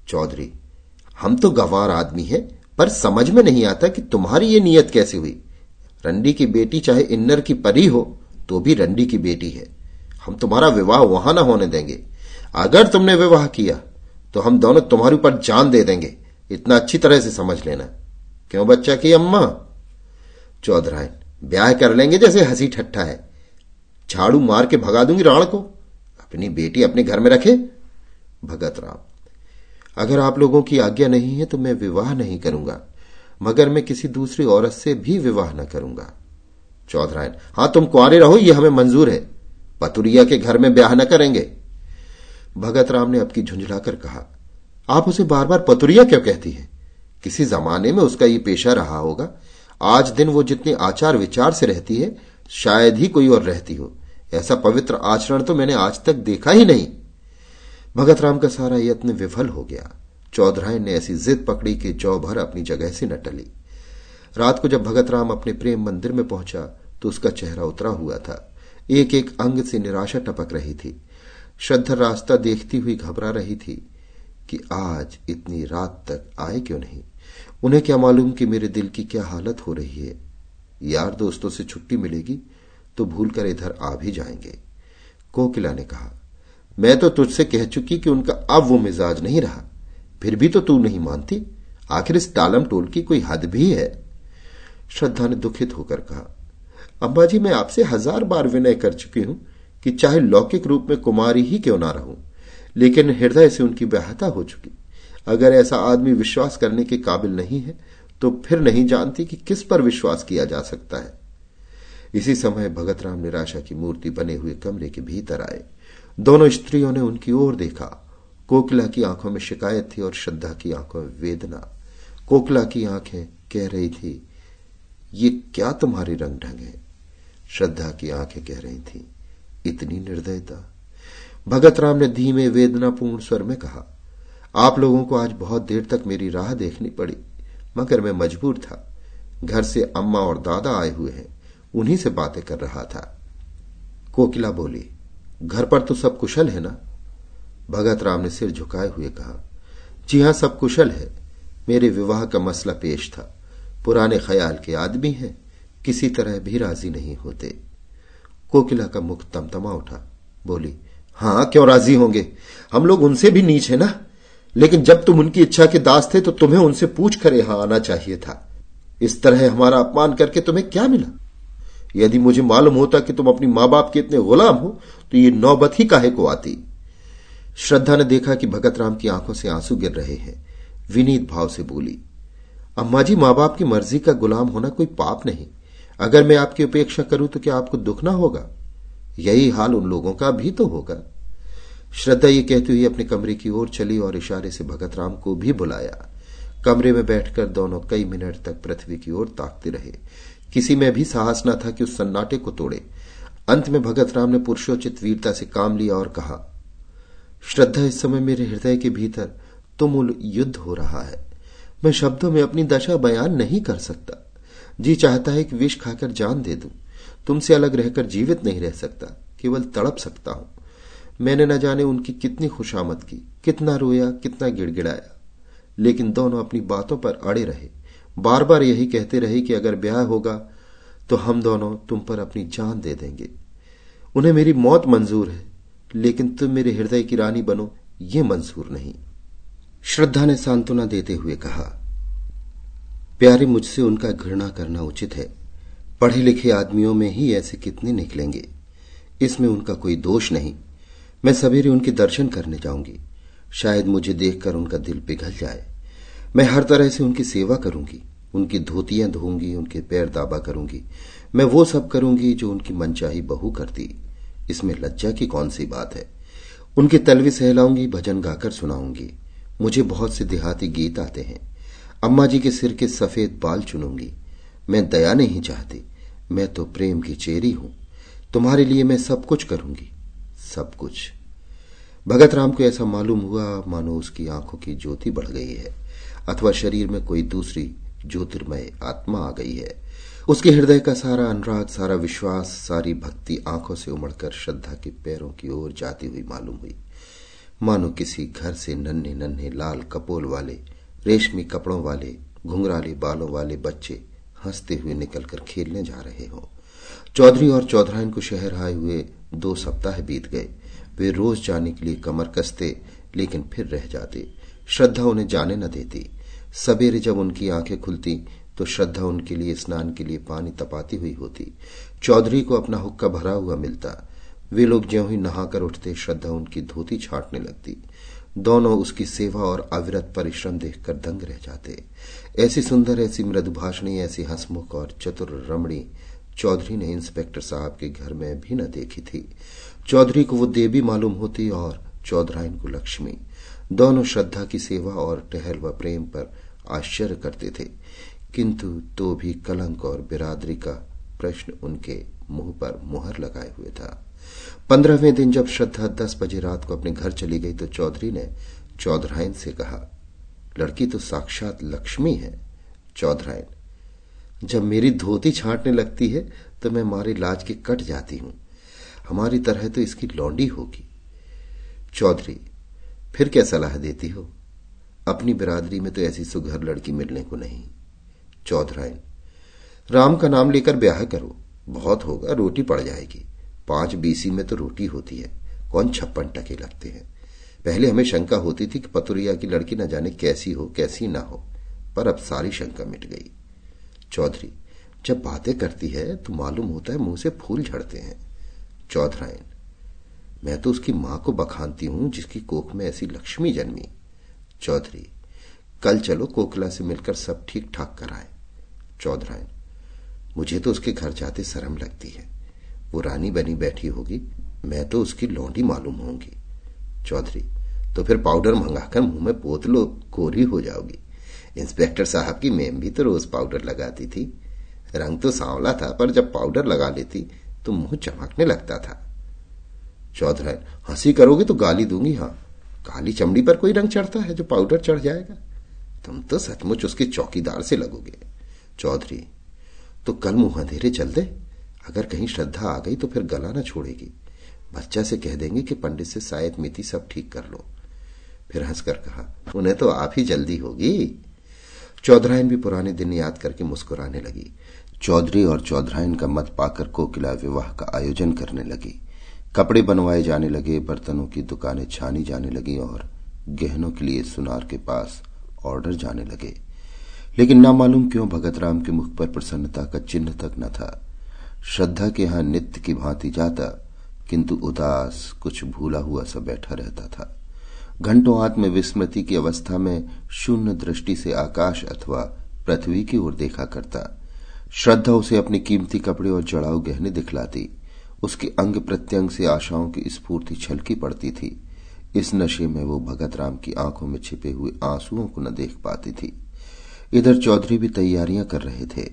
चौधरी, हम तो गवार आदमी है, पर समझ में नहीं आता कि तुम्हारी ये नीयत कैसे हुई। रंडी की बेटी चाहे इन्नर की परी हो तो भी रंडी की बेटी है। हम तुम्हारा विवाह वहाँ ना होने देंगे। अगर तुमने विवाह किया तो हम दोनों तुम्हारे ऊपर जान दे देंगे। इतना अच्छी तरह से समझ लेना। क्यों बच्चा की अम्मा? चौधरायन, ब्याह कर लेंगे जैसे हँसी ठट्ठा है। झाड़ू मार के भगा दूँगी राण को। अपनी बेटी अपने घर में रखे? भगत राम, अगर आप लोगों की आज्ञा नहीं है तो मैं विवाह नहीं करूँगा, मगर मैं किसी दूसरी औरत से भी विवाह न करूँगा। चौधरायन, हाँ, तुम कुआरे रहो, ये हमें मंजूर है। पतुरिया के घर में ब्याह न करेंगे। भगत राम ने अब की झुंझलाकर कहा, आप उसे बार बार पतुरिया क्यों कहती है? किसी जमाने में उसका ये पेशा रहा होगा। आज दिन वो जितने आचार विचार से रहती है, शायद ही कोई और रहती हो। ऐसा पवित्र आचरण तो मैंने आज तक देखा ही नहीं। भगत राम का सारा यत्न विफल हो गया। चौधरायन ने ऐसी जिद पकड़ी कि जौ भर अपनी जगह से न टली। रात को जब भगत राम अपने प्रेम मंदिर में पहुँचा तो उसका चेहरा उतरा हुआ था। एक एक अंग से निराशा टपक रही थी। श्रद्धा रास्ता देखती हुई घबरा रही थी कि आज इतनी रात तक आए क्यों नहीं? उन्हें क्या मालूम कि मेरे दिल की क्या हालत हो रही है? यार दोस्तों से छुट्टी मिलेगी? तो भूलकर इधर आ भी जाएँगे। कोकिला ने कहा, मैं तो तुझसे कह चुकी कि उनका अब वो मिजाज नहीं रहा। फिर भी तो तू नहीं मानती? आखिर इस टालम टोल की कोई हद भी है? श्रद्धा ने दुखित होकर कहा अम्बा जी, मैं आपसे हज़ार बार विनय कर चुकी हूँ कि चाहे लौकिक रूप में कुमारी ही क्यों ना रहूँ, लेकिन हृदय से उनकी व्याहता हो चुकी। अगर ऐसा आदमी विश्वास करने के काबिल नहीं है तो फिर नहीं जानती कि किस पर विश्वास किया जा सकता है। इसी समय भगत राम निराशा की मूर्ति बने हुए कमरे के भीतर आए। दोनों स्त्रियों ने उनकी ओर देखा। कोकिला की आँखों में शिकायत थी और श्रद्धा की आँखों में वेदना। कोकिला की आँखें कह रही थी, ये क्या तुम्हारे रंग ढंग है? श्रद्धा की आँखें कह रही थी, इतनी निर्दयता। भगत राम ने धीमे, वेदनापूर्ण स्वर में कहा, आप लोगों को आज बहुत देर तक मेरी राह देखनी पड़ी, मगर मैं मजबूर था। घर से अम्मा और दादा आए हुए हैं। उन्हीं से बातें कर रहा था। कोकिला बोली, घर पर तो सब कुशल है ना? भगत राम ने सिर झुकाए हुए कहा, जी हाँ, सब कुशल है। मेरे विवाह का मसला पेश था। पुराने ख्याल के आदमी हैं, किसी तरह भी राज़ी नहीं होते। कोकिला का मुख तमतमा उठा, बोली, हाँ, क्यों राज़ी होंगे? हम लोग उनसे भी नीच है ना। लेकिन जब तुम उनकी इच्छा के दास थे तो तुम्हें उनसे पूछ कर यहाँ आना चाहिए था। इस तरह हमारा अपमान करके तुम्हें क्या मिला? यदि मुझे मालूम होता कि तुम अपनी माँ बाप के इतने गुलाम हो तो ये नौबत ही काहे को आती? श्रद्धा ने देखा कि भगत राम की आँखों से आँसू गिर रहे हैं। विनीत भाव से बोली, अम्मा जी माँ बाप की मर्ज़ी का गुलाम होना कोई पाप नहीं। अगर मैं आपकी उपेक्षा करूँ तो क्या आपको दुख ना होगा? यही हाल उन लोगों का भी तो होगा। श्रद्धा ये कहती हुई अपने कमरे की ओर चली और इशारे से भगत राम को भी बुलाया। कमरे में बैठकर दोनों कई मिनट तक पृथ्वी की ओर ताकते रहे। किसी में भी साहस न था कि उस सन्नाटे को तोड़े। अंत में भगत राम ने पुरुषोचित वीरता से काम लिया और कहा, श्रद्धा इस समय मेरे हृदय के भीतर तुमुल युद्ध हो रहा है। मैं शब्दों में अपनी दशा बयान नहीं कर सकता। जी चाहता है कि विष खाकर जान दे दूँ। तुमसे अलग रहकर जीवित नहीं रह सकता, केवल तड़प सकता हूँ। मैंने न जाने उनकी कितनी खुशामद की, कितना रोया, कितना गिड़गिड़ाया। लेकिन दोनों अपनी बातों पर अड़े रहे। बार बार यही कहते रहे कि अगर ब्याह होगा तो हम दोनों तुम पर अपनी जान दे देंगे। उन्हें मेरी मौत मंजूर है, लेकिन तुम मेरे हृदय की रानी बनो, ये मंजूर नहीं। श्रद्धा ने सांत्वना देते हुए कहा, प्यारे, मुझसे उनका घृणा करना उचित है। पढ़े लिखे आदमियों में ही ऐसे कितने निकलेंगे? इसमें उनका कोई दोष नहीं। मैं सवेरे उनके दर्शन करने जाऊँगी। शायद मुझे देखकर उनका दिल पिघल जाए। मैं हर तरह से उनकी सेवा करूँगी, उनकी धोतियाँ धोऊँगी उनके पैर दाबा करूँगी। मैं वो सब करूँगी जो उनकी मनचाही बहू करती। इसमें लज्जा की कौन सी बात है? उनके तलवे सहलाऊँगी, भजन गाकर सुनाऊँगी। मुझे बहुत से देहाती गीत आते हैं। अम्मा जी के सिर के सफ़ेद बाल चुनूँगी। मैं दया नहीं चाहती। मैं तो प्रेम की चेरी हूँ। तुम्हारे लिए मैं सब कुछ करूँगी। सब कुछ। भगत राम को ऐसा मालूम हुआ, मानो उसकी आँखों की ज्योति बढ़ गई है। अथवा शरीर में कोई दूसरी ज्योतिर्मय आत्मा आ गई है। उसके हृदय का सारा अनुराग, सारा विश्वास, सारी भक्ति आँखों से उमड़कर श्रद्धा के पैरों की ओर जाती हुई मालूम हुई। मानो किसी घर से नन्हे नन्हे, लाल कपोल वाले, रेशमी कपड़ों वाले, घुंघराले बालों वाले बच्चे हँसते हुए निकलकर खेलने जा रहे हो। चौधरी और चौधराइन को शहर आए हुए दो सप्ताह बीत गए। वे रोज जाने के लिए कमर कसते, लेकिन फिर रह जाते। श्रद्धा उन्हें जाने न देती। सवेरे जब उनकी आँखें खुलती तो श्रद्धा उनके लिए स्नान के लिए पानी तपाती हुई होती। चौधरी को अपना हुक्का भरा हुआ मिलता। वे लोग ज्यों ही नहाकर उठते, श्रद्धा उनकी धोती छाटने लगती। दोनों उसकी सेवा और अविरत परिश्रम देखकर दंग रह जाते। ऐसी सुंदर, ऐसी मृदुभाषणी, ऐसी हसमुख और चतुर रमणी चौधरी ने इंस्पेक्टर साहब के घर में भी न देखी थी। चौधरी को वो देवी मालूम होती और चौधराइन को लक्ष्मी। दोनों श्रद्धा की सेवा और टहल व प्रेम पर आश्चर्य करते थे। किंतु तो भी कलंक और बिरादरी का प्रश्न उनके मुँह पर मुहर लगाए हुए था। पंद्रहवें दिन जब श्रद्धा दस बजे रात को अपने घर चली गई तो चौधरी ने चौधरायन से कहा, लड़की तो साक्षात लक्ष्मी है, चौधरायन। जब मेरी धोती छांटने लगती है तो मैं मारी लाज के कट जाती हूँ। हमारी तरह तो इसकी लौंडी होगी। चौधरी, फिर क्या सलाह देती हो? अपनी बिरादरी में तो ऐसी सुघर लड़की मिलने को नहीं। चौधराइन राम का नाम लेकर ब्याह करो, बहुत होगा, रोटी पड़ जाएगी। पाँच बीसी में तो रोटी होती है, कौन छप्पन टके लगते हैं? पहले हमें शंका होती थी कि पतुरिया की लड़की न जाने कैसी हो, कैसी ना हो, पर अब सारी शंका मिट गई। चौधरी, जब बातें करती है तो मालूम होता है मुँह से फूल झड़ते हैं। चौधरायन मैं तो उसकी माँ को बखानती हूँ जिसकी कोख में ऐसी लक्ष्मी जन्मी। चौधरी, कल चलो कोकला से मिलकर सब ठीक ठाक कराए। चौधरायन मुझे तो उसके घर जाते शर्म लगती है। वो रानी बनी बैठी होगी, मैं तो उसकी लौंडी मालूम होंगी। चौधरी तो फिर पाउडर मंगाकर मुँह में पोत लो कोरी हो जाओगी। इंस्पेक्टर साहब की मेम भी तो रोज पाउडर लगाती थी। रंग तो सांवला था, पर जब पाउडर लगा लेती तो मुँह चमकने लगता था। चौधरायन हँसी करोगे तो गाली दूँगी, हाँ। काली चमड़ी पर कोई रंग चढ़ता है जो पाउडर चढ़ जाएगा? तुम तो सचमुच उसके चौकीदार से लगोगे। चौधरी तो कल मुँह अंधेरे चल दे। अगर कहीं श्रद्धा आ गई तो फिर गला ना छोड़ेगी। बच्चा से कह देंगे कि पंडित से शायद मिति सब ठीक कर लो। फिर हंसकर कहा, उन्हें तो आप ही जल्दी होगी। चौधरायन भी पुराने दिन याद करके मुस्कुराने लगी। चौधरी और चौधरायन का मत पाकर कोकिला विवाह का आयोजन करने लगी। कपड़े बनवाए जाने लगे, बर्तनों की दुकानें छानी जाने लगी और गहनों के लिए सुनार के पास ऑर्डर जाने लगे। लेकिन ना मालूम क्यों भगत राम के मुख पर प्रसन्नता का चिन्ह तक न था? श्रद्धा के यहाँ नित्य की भांति जाता, किंतु उदास, कुछ भूला हुआ सा बैठा रहता था। घंटों आत्म विस्मृति की अवस्था में शून्य दृष्टि से आकाश अथवा पृथ्वी की ओर देखा करता। श्रद्धा उसे अपने कीमती कपड़े और जड़ाऊ गहने दिखलाती। उसके अंग प्रत्यंग से आशाओं की स्फूर्ति छलकी पड़ती थी। इस नशे में वो भगत राम की आँखों में छिपे हुए आंसुओं को न देख पाती थी। इधर चौधरी भी तैयारियाँ कर रहे थे।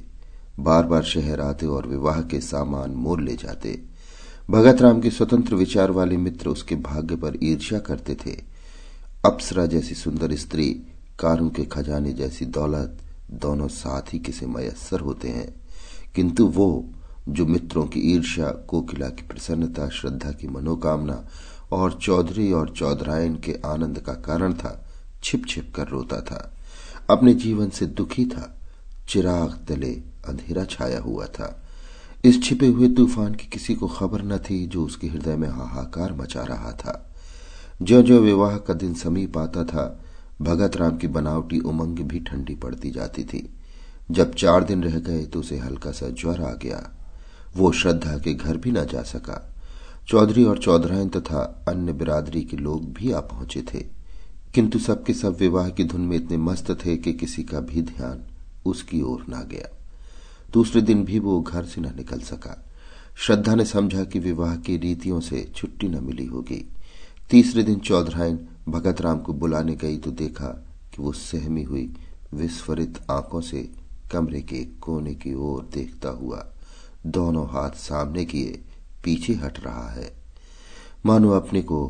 बार बार शहर आते और विवाह के सामान मोर ले जाते। भगत राम के स्वतंत्र विचार वाले मित्र उसके भाग्य पर ईर्ष्या करते थे। अप्सरा जैसी सुंदर स्त्री, कारों के खजाने जैसी दौलत, दोनों साथ ही किसे मयसर होते हैं। किंतु वो जो मित्रों की ईर्ष्या, कोकिला की प्रसन्नता, श्रद्धा की मनोकामना और चौधरी और चौधरायन के आनंद का कारण था छिप छिप कर रोता था। अपने जीवन से दुखी था, चिराग तले अंधेरा छाया हुआ था। इस छिपे हुए तूफ़ान की किसी को खबर न थी जो उसके हृदय में हाहाकार मचा रहा था। जो जो विवाह का दिन समीप आता था, भगत राम की बनावटी उमंग भी ठंडी पड़ती जाती थी। जब चार दिन रह गए तो उसे हल्का सा ज्वर आ गया। वो श्रद्धा के घर भी न जा सका। चौधरी और चौधरायन तथा अन्य बिरादरी के लोग भी आ पहुँचे थे। किंतु सबके सब विवाह की धुन में इतने मस्त थे कि किसी का भी ध्यान उसकी ओर ना गया। दूसरे दिन भी वो घर से न निकल सका। श्रद्धा ने समझा कि विवाह की रीतियों से छुट्टी न मिली होगी। तीसरे दिन चौधरायन भगत राम को बुलाने गई तो देखा कि वो सहमी हुई विस्फरित आँखों से कमरे के कोने की ओर देखता हुआ। दोनों हाथ सामने किए, पीछे हट रहा है। मानो अपने को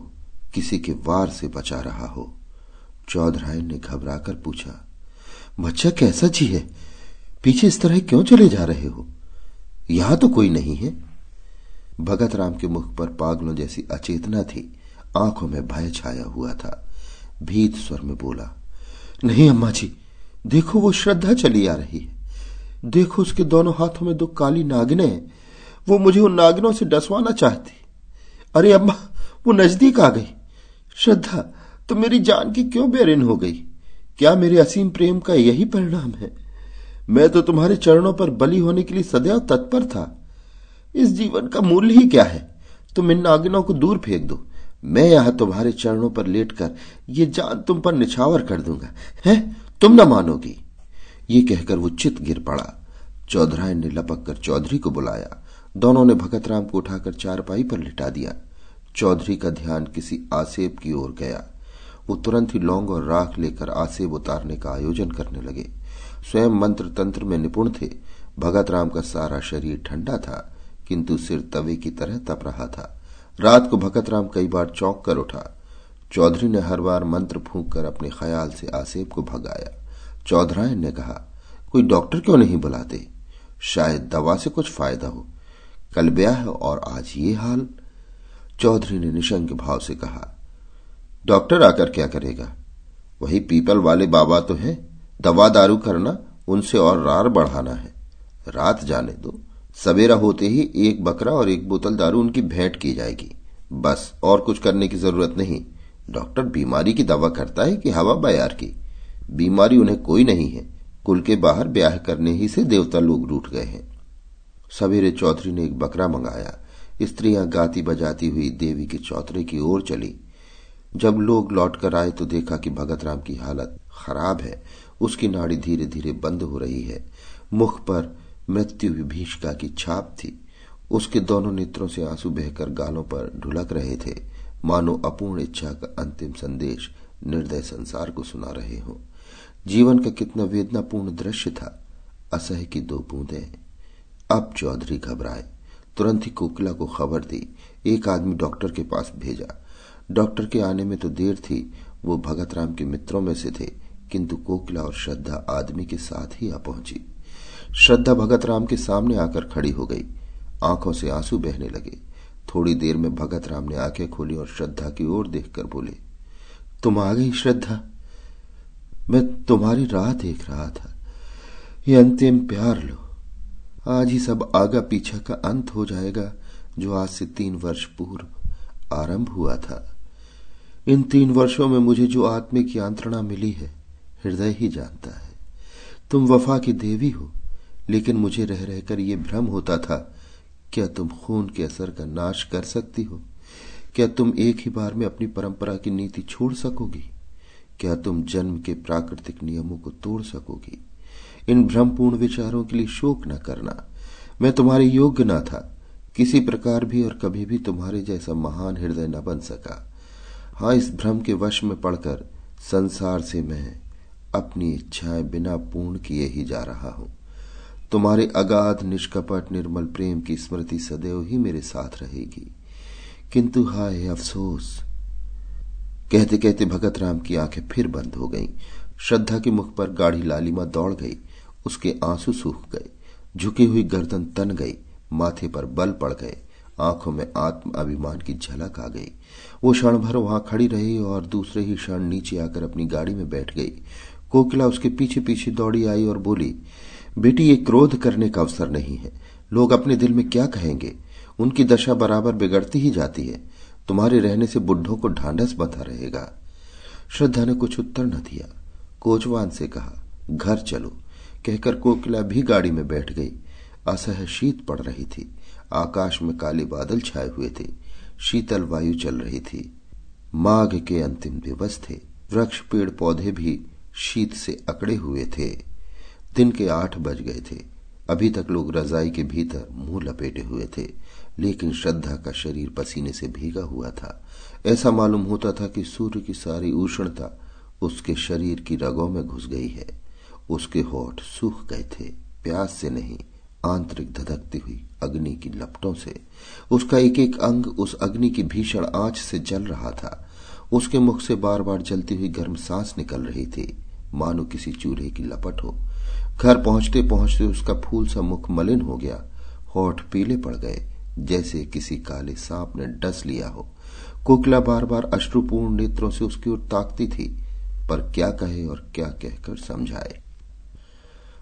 किसी के वार से बचा रहा हो। चौधरायन ने घबराकर पूछा, बच्चा कैसा जी है? पीछे इस तरह क्यों चले जा रहे हो? यहाँ तो कोई नहीं है। भगत राम के मुख पर पागलों जैसी अचेतना थी। आँखों में भय छाया हुआ था। भीत स्वर में बोला, नहीं अम्मा जी, देखो वो श्रद्धा चली आ रही है। देखो उसके दोनों हाथों में दो काली नागिने। वो मुझे उन नागिनों से डसवाना चाहती। अरे अम्मा, वो नज़दीक आ गई। श्रद्धा तो मेरी जान की क्यों बेरिन हो गई? क्या मेरे असीम प्रेम का यही परिणाम है? मैं तो तुम्हारे चरणों पर बलि होने के लिए सदैव तत्पर था। इस जीवन का मूल्य ही क्या है? तुम इन नागिनों को दूर फेंक दो। मैं यहाँ तुम्हारे चरणों पर लेटकर ये जान तुम पर निछावर कर दूँगा। है? तुम न मानोगी। ये कहकर वो चित गिर पड़ा। चौधरायन ने लपक कर चौधरी को बुलाया। दोनों ने भगत राम को उठाकर चारपाई पर लिटा दिया। चौधरी का ध्यान किसी आसेब की ओर गया। वो तुरंत ही लौंग और राख लेकर आसेब उतारने का आयोजन करने लगे। स्वयं मंत्र तंत्र में निपुण थे। भगत राम का सारा शरीर ठंडा था, किंतु सिर तवे की तरह तप रहा था। रात को भगत राम कई बार चौंक कर उठा। चौधरी ने हर बार मंत्र फूंक कर अपने ख्याल से आसेब को भगाया। चौधरायन ने कहा, कोई डॉक्टर क्यों नहीं बुलाते? शायद दवा से कुछ फ़ायदा हो। कल ब्याह और आज ये हाल। चौधरी ने निशंक भाव से कहा, डॉक्टर आकर क्या करेगा? वही पीपल वाले बाबा तो हैं। दवा दारू करना, उनसे और रार बढ़ाना है। रात जाने दो। सवेरा होते ही एक बकरा और एक बोतल दारू उनकी भेंट की जाएगी। बस, और कुछ करने की ज़रूरत नहीं। डॉक्टर बीमारी की दवा करता है कि हवा बयार की। बीमारी उन्हें कोई नहीं है। कुल के बाहर ब्याह करने ही से देवता लोग रूठ गए हैं। सवेरे चौधरी ने एक बकरा मंगाया। स्त्रियाँ गाती बजाती हुई देवी के चौतरे की ओर चली। जब लोग लौट कर आए तो देखा कि भगत राम की हालत खराब है। उसकी नाड़ी धीरे धीरे बंद हो रही है। मुख पर मृत्यु विभीषिका की छाप थी। उसके दोनों नेत्रों से आँसू बहकर गालों पर ढुलक रहे थे। मानो अपूर्ण इच्छा का अंतिम संदेश निर्दय संसार को सुना रहे हो। जीवन का कितना वेदनापूर्ण दृश्य था असह की दो बूंदें। अब चौधरी घबराए, तुरंत ही कोकिला को खबर दी। एक आदमी डॉक्टर के पास भेजा। डॉक्टर के आने में तो देर थी, वो भगत राम के मित्रों में से थे, किंतु कोकिला और श्रद्धा आदमी के साथ ही आ पहुँची। श्रद्धा भगत राम के सामने आकर खड़ी हो गई। आँखों से आँसू बहने लगे। थोड़ी देर में भगत राम ने आँखें खोली और श्रद्धा की ओर देखकर बोले, तुम आ गई श्रद्धा? मैं तुम्हारी राह देख रहा था। ये अंतिम प्यार लो। आज ही सब आगा पीछा का अंत हो जाएगा, जो आज से तीन वर्ष पूर्व आरंभ हुआ था। इन तीन वर्षों में मुझे जो आत्मिक यांत्रणा मिली है, हृदय ही जानता है। तुम वफा की देवी हो, लेकिन मुझे रह रहकर ये भ्रम होता था, क्या तुम खून के असर का नाश कर सकती हो? क्या तुम एक ही बार में अपनी परंपरा की नीति छोड़ सकोगी? क्या तुम जन्म के प्राकृतिक नियमों को तोड़ सकोगी? इन भ्रमपूर्ण विचारों के लिए शोक न करना। मैं तुम्हारे योग्य न था। किसी प्रकार भी और कभी भी तुम्हारे जैसा महान हृदय न बन सका। हाँ इस भ्रम के वश में पड़कर संसार से मैं अपनी इच्छाएँ बिना पूर्ण किए ही जा रहा हूँ। तुम्हारे अगाध, निष्कपट, निर्मल प्रेम की स्मृति सदैव ही मेरे साथ रहेगी। किंतु हाय, अफसोस कहते कहते भगत राम की आँखें फिर बंद हो गईं। श्रद्धा के मुख पर गाढ़ी लालिमा दौड़ गई। उसके आँसू सूख गए। झुकी हुई गर्दन तन गई। माथे पर बल पड़ गए। आँखों में आत्म अभिमान की झलक आ गई। वो क्षण भर वहाँ खड़ी रही और दूसरे ही क्षण नीचे आकर अपनी गाड़ी में बैठ गई। कोकिला उसके पीछे पीछे दौड़ी आई और बोली, बेटी, ये क्रोध करने का अवसर नहीं है। लोग अपने दिल में क्या कहेंगे? उनकी दशा बराबर बिगड़ती ही जाती है। तुम्हारे रहने से बुढ़ों को ढांढस बंधा रहेगा। श्रद्धा ने कुछ उत्तर न दिया। कोचवान से कहा, घर चलो। कहकर कोकिला भी गाड़ी में बैठ गई। असह शीत पड़ रही थी। आकाश में काले बादल छाए हुए थे। शीतल वायु चल रही थी। माघ के अंतिम दिवस थे। वृक्ष पेड़ पौधे भी शीत से अकड़े हुए थे। दिन के आठ बज गए थे। अभी तक लोग रजाई के भीतर मुँह लपेटे हुए थे। लेकिन श्रद्धा का शरीर पसीने से भीगा हुआ था। ऐसा मालूम होता था कि सूर्य की सारी उष्णता उसके शरीर की रगों में घुस गई है। उसके होठ सूख गए थे। प्यास से नहीं, आंतरिक धधकती हुई अग्नि की लपटों से। उसका एक एक अंग उस अग्नि की भीषण आँच से जल रहा था। उसके मुख से बार बार जलती हुई गर्म सांस निकल रही थी। मानो किसी चूल्हे की लपट हो। घर पहुँचते पहुँचते उसका फूल सा मुख मलिन हो गया। होठ पीले पड़ गए। जैसे किसी काले सांप ने डस लिया हो। कोकिला बार बार अश्रुपूर्ण नेत्रों से उसकी ओर ताकती थी, पर क्या कहे और क्या कहकर समझाए।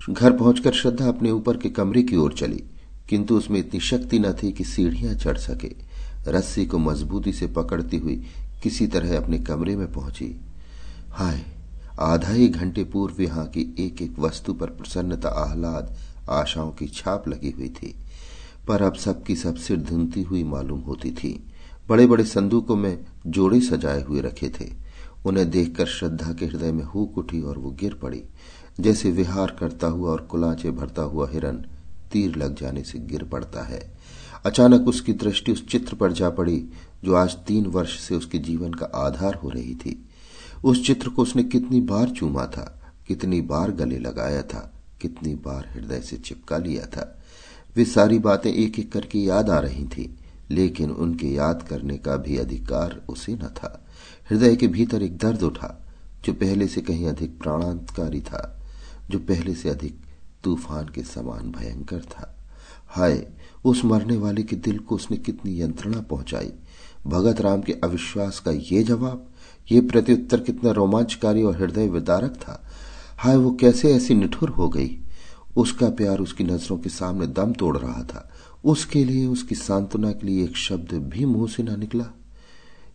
घर पहुंचकर श्रद्धा अपने ऊपर के कमरे की ओर चली, किंतु उसमें इतनी शक्ति न थी कि सीढ़ियाँ चढ़ सके। रस्सी को मजबूती से पकड़ती हुई किसी तरह अपने कमरे में पहुँची। हाय, आधा ही घंटे पूर्व यहाँ की एक एक वस्तु पर प्रसन्नता, आह्लाद, आशाओं की छाप लगी हुई थी। पर अब सबकी सब सिर धुनती हुई मालूम होती थी। बड़े बड़े संदूकों में जोड़े सजाए हुए रखे थे। उन्हें देखकर श्रद्धा के हृदय में हुक उठी और वो गिर पड़ी। जैसे विहार करता हुआ और कुलाचे भरता हुआ हिरन तीर लग जाने से गिर पड़ता है। अचानक उसकी दृष्टि उस चित्र पर जा पड़ी, जो आज तीन वर्ष से उसके जीवन का आधार हो रही थी। उस चित्र को उसने कितनी बार चूमा था, कितनी बार गले लगाया था, कितनी बार हृदय से चिपका लिया था। वे सारी बातें एक एक करके याद आ रही थी, लेकिन उनके याद करने का भी अधिकार उसे न था। हृदय के भीतर एक दर्द उठा, जो पहले से कहीं अधिक प्राणांतकारी था, जो पहले से अधिक तूफ़ान के समान भयंकर था। हाय, उस मरने वाले के दिल को उसने कितनी यंत्रणा पहुंचाई। भगत राम के अविश्वास का ये जवाब, ये प्रत्युत्तर कितना रोमांचकारी और हृदय विदारक था। हाय, वो कैसे ऐसी निठुर हो गई? उसका प्यार उसकी नज़रों के सामने दम तोड़ रहा था। उसके लिए, उसकी सांत्वना के लिए एक शब्द भी मुँह से ना निकला।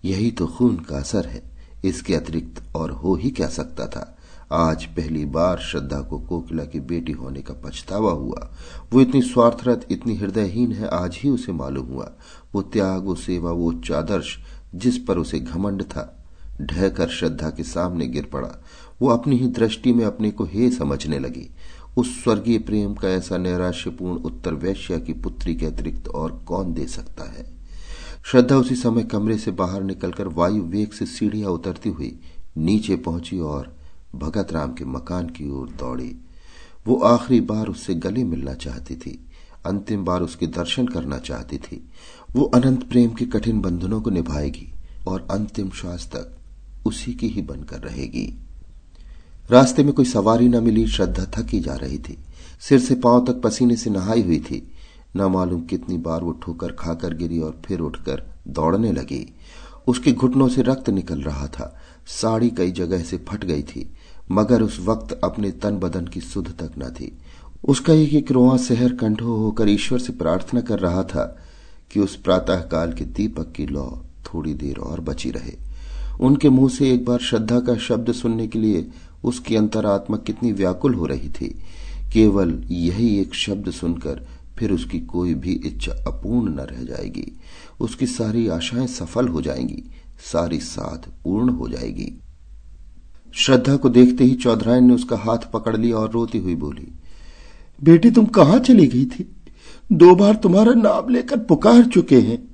यही तो खून का असर है। इसके अतिरिक्त और हो ही क्या सकता था? आज पहली बार श्रद्धा को कोकिला की बेटी होने का पछतावा हुआ। वो इतनी स्वार्थरत, इतनी हृदयहीन है, आज ही उसे मालूम हुआ। वो त्याग, वो सेवा, वो चादर्श जिस पर उसे घमंड था, ढहकर श्रद्धा के सामने गिर पड़ा। वो अपनी ही दृष्टि में अपने को हे समझने लगी। उस स्वर्गीय प्रेम का ऐसा नैराश्यपूर्ण उत्तर वैश्या की पुत्री के अतिरिक्त और कौन दे सकता है? श्रद्धा उसी समय कमरे से बाहर निकलकर वायु वेग से सीढ़ियाँ उतरती हुई नीचे पहुँची और भगत राम के मकान की ओर दौड़ी। वो आखिरी बार उससे गले मिलना चाहती थी, अंतिम बार उसके दर्शन करना चाहती थी। वो अनंत प्रेम के कठिन बंधनों को निभाएगी और अंतिम श्वास तक उसी की ही बनकर रहेगी। रास्ते में कोई सवारी न मिली, श्रद्धा थकी जा रही थी। सिर से पाँव तक पसीने से नहाई हुई थी। न मालूम कितनी बार वो ठोकर खाकर गिरी और फिर उठकर दौड़ने लगी। उसके घुटनों से रक्त निकल रहा था। साड़ी कई जगह से फट गई थी, मगर उस वक्त अपने तन बदन की सुध तक न थी। उसका एक एक रोआ शहर कंठो होकर ईश्वर से प्रार्थना कर रहा था कि उस प्रातः काल के दीपक की लौ थोड़ी देर और बची रहे। उनके मुँह से एक बार श्रद्धा का शब्द सुनने के लिए उसकी अंतरात्मा कितनी व्याकुल हो रही थी। केवल यही एक शब्द सुनकर फिर उसकी कोई भी इच्छा अपूर्ण न रह जाएगी। उसकी सारी आशाएँ सफल हो जाएँगी, सारी साध पूर्ण हो जाएगी। श्रद्धा को देखते ही चौधरायन ने उसका हाथ पकड़ लिया और रोती हुई बोली, बेटी, तुम कहाँ चली गई थी? दो बार तुम्हारा नाम लेकर पुकार चुके हैं।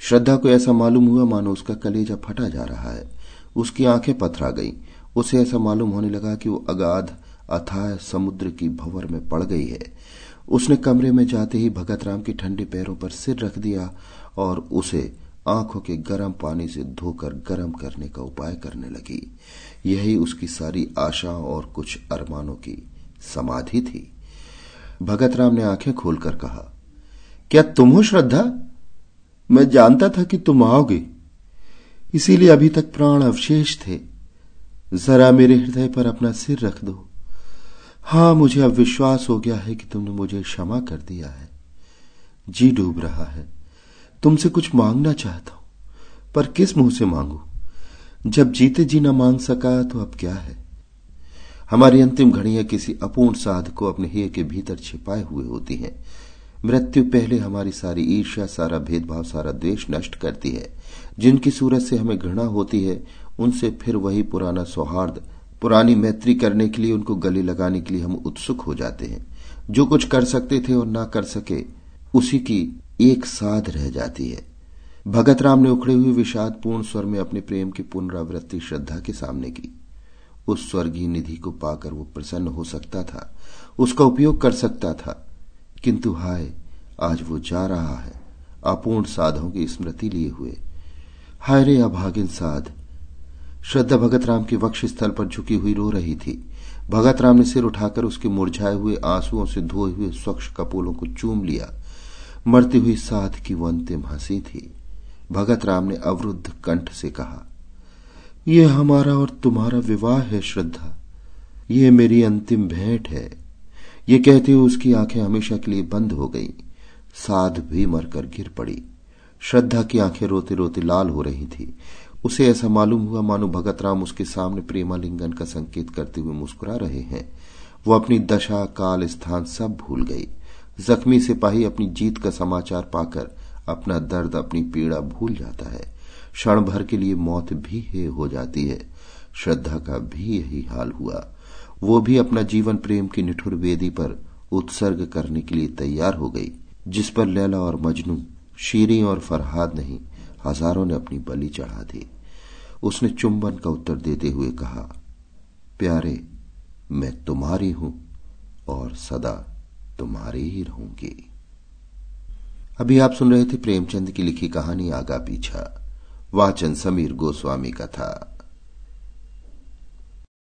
श्रद्धा को ऐसा मालूम हुआ मानो उसका कलेजा फटा जा रहा है। उसकी आँखें पथरा गईं। उसे ऐसा मालूम होने लगा कि वो अगाध अथाय समुद्र की भंवर में पड़ गई है। उसने कमरे में जाते ही भगत राम के ठंडे पैरों पर सिर रख दिया और उसे आँखों के गर्म पानी से धोकर गर्म करने का उपाय करने लगी। यही उसकी सारी आशा और कुछ अरमानों की समाधि थी। भगत राम ने आँखें खोलकर कहा, क्या तुम हो श्रद्धा? मैं जानता था कि तुम आओगे। इसीलिए अभी तक प्राण अवशेष थे। जरा मेरे हृदय पर अपना सिर रख दो। हाँ, मुझे अब विश्वास हो गया है कि तुमने मुझे क्षमा कर दिया है। जी डूब रहा है। तुमसे कुछ मांगना चाहता हूँ, पर किस मुँह से मांगू? जब जीते जी ना मांग सका तो अब क्या है? हमारी अंतिम घड़ियाँ किसी अपूर्ण साध को अपने हिय के भीतर छिपाए हुए होती हैं। मृत्यु पहले हमारी सारी ईर्ष्या, सारा भेदभाव, सारा द्वेष नष्ट करती है। जिनकी सूरत से हमें घृणा होती है उनसे फिर वही पुराना सौहार्द, पुरानी मैत्री करने के लिए, उनको गले लगाने के लिए हम उत्सुक हो जाते हैं। जो कुछ कर सकते थे और ना कर सके, उसी की एक साध रह जाती है। भगत राम ने उखड़े हुए विषाद पूर्ण स्वर में अपने प्रेम की पुनरावृत्ति श्रद्धा के सामने की। उस स्वर्गीय निधि को पाकर वो प्रसन्न हो सकता था, उसका उपयोग कर सकता था, किंतु हाय, आज वो जा रहा है, अपूर्ण साधों की स्मृति लिए हुए। हाय रे अभागिन साध श्रद्धा भगत राम के वक्ष स्थल पर झुकी हुई रो रही थी। भगत राम ने सिर उठाकर उसके मुरझाए हुए आंसुओं से धोए हुए स्वच्छ कपोलों को चूम लिया। मरती हुई साध की वो अंतिम हँसी थी। भगत राम ने अवरुद्ध कंठ से कहा यह हमारा और तुम्हारा विवाह है, श्रद्धा। ये मेरी अंतिम भेंट है। ये कहते हुए उसकी आँखें हमेशा के लिए बंद हो गई। साध भी मरकर गिर पड़ी। श्रद्धा की आँखें रोते रोते लाल हो रही थी। उसे ऐसा मालूम हुआ, मानो भगत राम उसके सामने प्रेमालिंगन का संकेत करते हुए मुस्कुरा रहे हैं। वो अपनी दशा, काल, स्थान सब भूल गई। जख्मी सिपाही अपनी जीत का समाचार पाकर अपना दर्द, अपनी पीड़ा भूल जाता है। क्षण भर के लिए मौत भी है हो जाती है। श्रद्धा का भी यही हाल हुआ। वो भी अपना जीवन प्रेम की निठुर वेदी पर उत्सर्ग करने के लिए तैयार हो गई, जिस पर लैला और मजनू शीरी और फरहाद नहीं, हज़ारों ने अपनी बलि चढ़ा दी। उसने चुंबन का उत्तर देते हुए कहा, प्यारे, मैं तुम्हारी हूँ और सदा तुम्हारी ही रहूँगी। अभी आप सुन रहे थे प्रेमचंद की लिखी कहानी आगा पीछा। वाचन समीर गोस्वामी का था।